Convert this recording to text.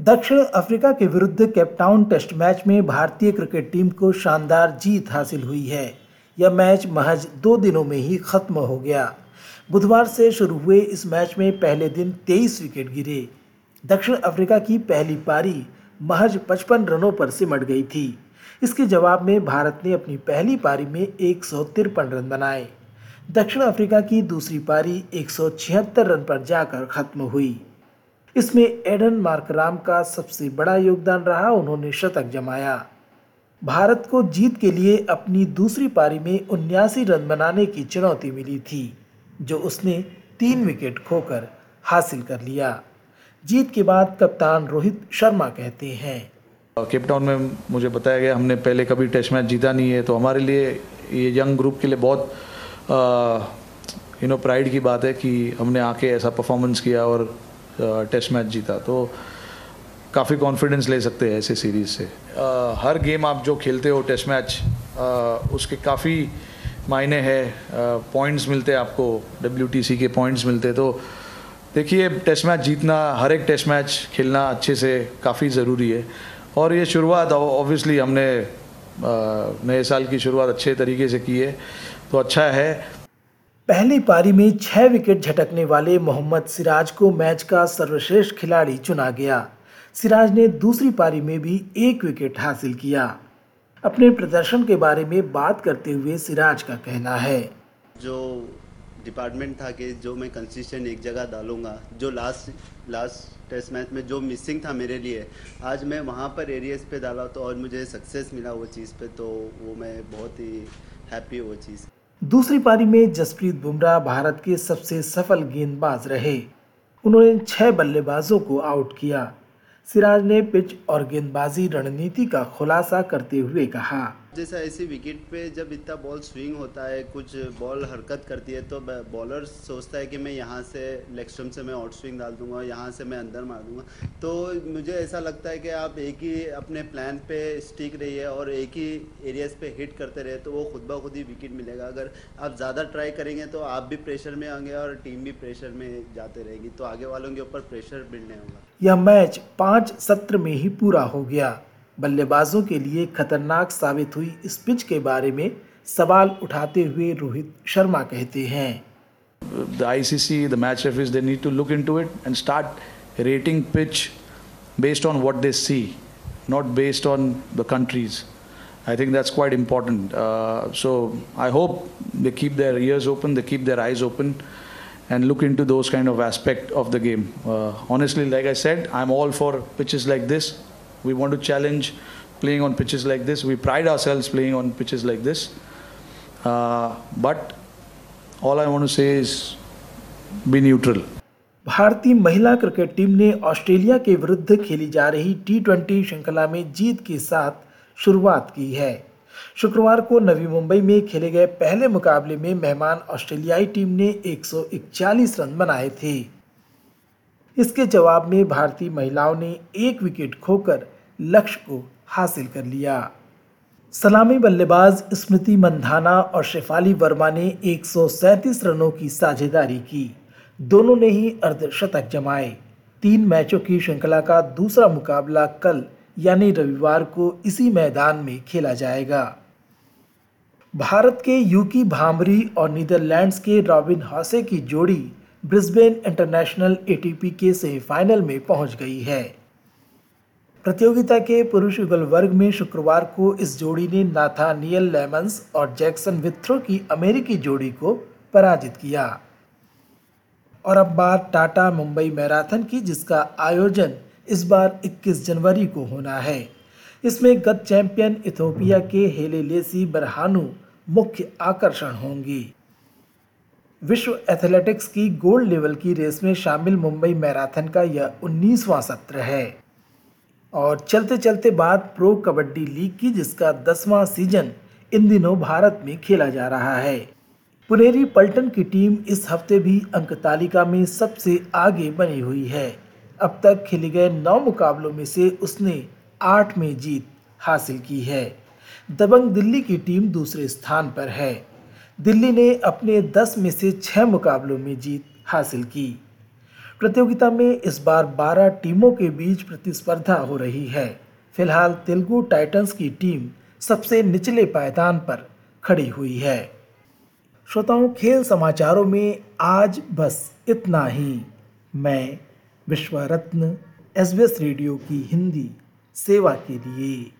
दक्षिण अफ्रीका के विरुद्ध केपटाउन टेस्ट मैच में भारतीय क्रिकेट टीम को शानदार जीत हासिल हुई है। यह मैच महज दो दिनों में ही खत्म हो गया। बुधवार से शुरू हुए इस मैच में पहले दिन 23 विकेट गिरे। दक्षिण अफ्रीका की पहली पारी महज 55 रनों पर सिमट गई थी। इसके जवाब में भारत ने अपनी पहली पारी में एक सौ तिरपन रन बनाए। दक्षिण अफ्रीका की दूसरी पारी एक सौ छिहत्तर रन पर जाकर खत्म हुई। इसमें एडन मार्कराम का सबसे बड़ा योगदान रहा, उन्होंने शतक जमाया। भारत को जीत के लिए अपनी दूसरी पारी में उन्यासी रन बनाने की चुनौती मिली थी, जो उसने तीन विकेट खोकर हासिल कर लिया। जीत के बाद कप्तान रोहित शर्मा कहते हैं केपटाउन में मुझे बताया गया, हमने पहले कभी टेस्ट मैच जीता नहीं है तो हमारे लिए ये यंग ग्रुप के लिए बहुत यू नो प्राइड की बात है कि हमने आके ऐसा परफॉर्मेंस किया और टेस्ट मैच जीता। तो काफ़ी कॉन्फिडेंस ले सकते हैं ऐसे सीरीज़ से। हर गेम आप जो खेलते हो टेस्ट मैच उसके काफ़ी मायने हैं। पॉइंट्स मिलते हैं आपको डब्ल्यू के पॉइंट्स मिलते तो देखिए टेस्ट मैच जीतना, हर एक टेस्ट मैच खेलना अच्छे से काफ़ी ज़रूरी है। और ये शुरुआत ऑब्वियसली हमने नए साल की शुरुआत अच्छे तरीके से की है। तो अच्छा है। पहली पारी में छह विकेट झटकने वाले मोहम्मद सिराज को मैच का सर्वश्रेष्ठ खिलाड़ी चुना गया। सिराज ने दूसरी पारी में भी एक विकेट हासिल किया। अपने प्रदर्शन के बारे में बात करते हुए सिराज का कहना है। जो डिपार्टमेंट था कि जो मैं कंसिस्टेंट एक जगह डालूँगा, जो लास्ट लास्ट टेस्ट मैच में जो मिसिंग था मेरे लिए, आज मैं वहाँ पर एरियाज़ पे डाला तो और मुझे सक्सेस मिला वो चीज़ पे तो वो मैं बहुत ही हैप्पी वो चीज़। दूसरी पारी में जसप्रीत बुमराह भारत के सबसे सफल गेंदबाज रहे। उन्होंने छह बल्लेबाजों को आउट किया। सिराज ने पिच और गेंदबाजी रणनीति का खुलासा करते हुए कहा। जैसा ऐसी विकेट पे जब इतना बॉल स्विंग होता है, कुछ बॉल हरकत करती है तो बॉलर सोचता है कि मैं यहाँ से लेग से मैं आउट स्विंग डाल दूँगा यहाँ से मैं अंदर मार दूँगा। तो मुझे ऐसा लगता है कि आप एक ही अपने प्लान पे स्टिक रहिए और एक ही एरियाज़ पे हिट करते रहे तो वो खुद ब खुद ही विकेट मिलेगा। अगर आप ज़्यादा ट्राई करेंगे तो आप भी प्रेशर में आएँगे और टीम भी प्रेशर में जाते रहेगी। तो आगे वालों के ऊपर प्रेशर बिल्ड नहीं होगा। यह मैच पाँच सत्र में ही पूरा हो गया। बल्लेबाजों के लिए खतरनाक साबित हुई इस पिच के बारे में सवाल उठाते हुए रोहित शर्मा कहते हैं। The I C C the match of is they need to look into it and start rating pitch based on what they see not based on the countries I think that's quite important so I hope they keep their ears open they keep their eyes open and look into those kind of aspect of the game honestly like I said I am all for pitches like this We want to challenge playing on pitches like this. We pride ourselves playing on pitches like this. Uh, but all I want to say is be neutral. भारतीय महिला cricket team ने Australia के विरुद्ध खेली जा रही T twenty श्रृंखला में जीत के साथ शुरुआत की है शुक्रवार को नवी मुंबई में खेले गए पहले मुकाबले में मेहमान ऑस्ट्रेलियाई टीम ने 141 रन बनाए थे इसके जवाब में भारतीय महिलाओं ने एक विकेट खोकर लक्ष्य को हासिल कर लिया। सलामी बल्लेबाज स्मृति मंधाना और शेफाली वर्मा ने एक सौ सैंतीस रनों की साझेदारी की। दोनों ने ही अर्धशतक जमाए। तीन मैचों की श्रृंखला का दूसरा मुकाबला कल, यानी रविवार को इसी मैदान में खेला जाएगा। भारत के यूकी भामरी और नीदरलैंड्स के रॉबिन हॉसे की जोड़ी ब्रिस्बेन इंटरनेशनल एटीपी के सेमीफाइनल में पहुँच गई है। प्रतियोगिता के पुरुष युगल वर्ग में शुक्रवार को इस जोड़ी ने नाथानियल लेमंस और जैक्सन विथ्रो की अमेरिकी जोड़ी को पराजित किया। और अब बात टाटा मुंबई मैराथन की, जिसका आयोजन इस बार 21 जनवरी को होना है। इसमें गत चैंपियन इथोपिया के हेले लेसी बरहानू मुख्य आकर्षण होंगी। विश्व एथलेटिक्स की गोल्ड लेवल की रेस में शामिल मुंबई मैराथन का यह उन्नीसवां सत्र है। और चलते चलते बात प्रो कबड्डी लीग की, जिसका दसवां सीज़न इन दिनों भारत में खेला जा रहा है। पुनेरी पल्टन की टीम इस हफ़्ते भी अंक तालिका में सबसे आगे बनी हुई है। अब तक खेले गए नौ मुकाबलों में से उसने आठ में जीत हासिल की है। दबंग दिल्ली की टीम दूसरे स्थान पर है। दिल्ली ने अपने 10 में से छः मुकाबलों में जीत हासिल की। प्रतियोगिता में इस बार 12 टीमों के बीच प्रतिस्पर्धा हो रही है। फ़िलहाल तेलुगु टाइटंस की टीम सबसे निचले पायदान पर खड़ी हुई है। श्रोताओं, खेल समाचारों में आज बस इतना ही। मैं विश्व रत्न एस रेडियो की हिंदी सेवा के लिए।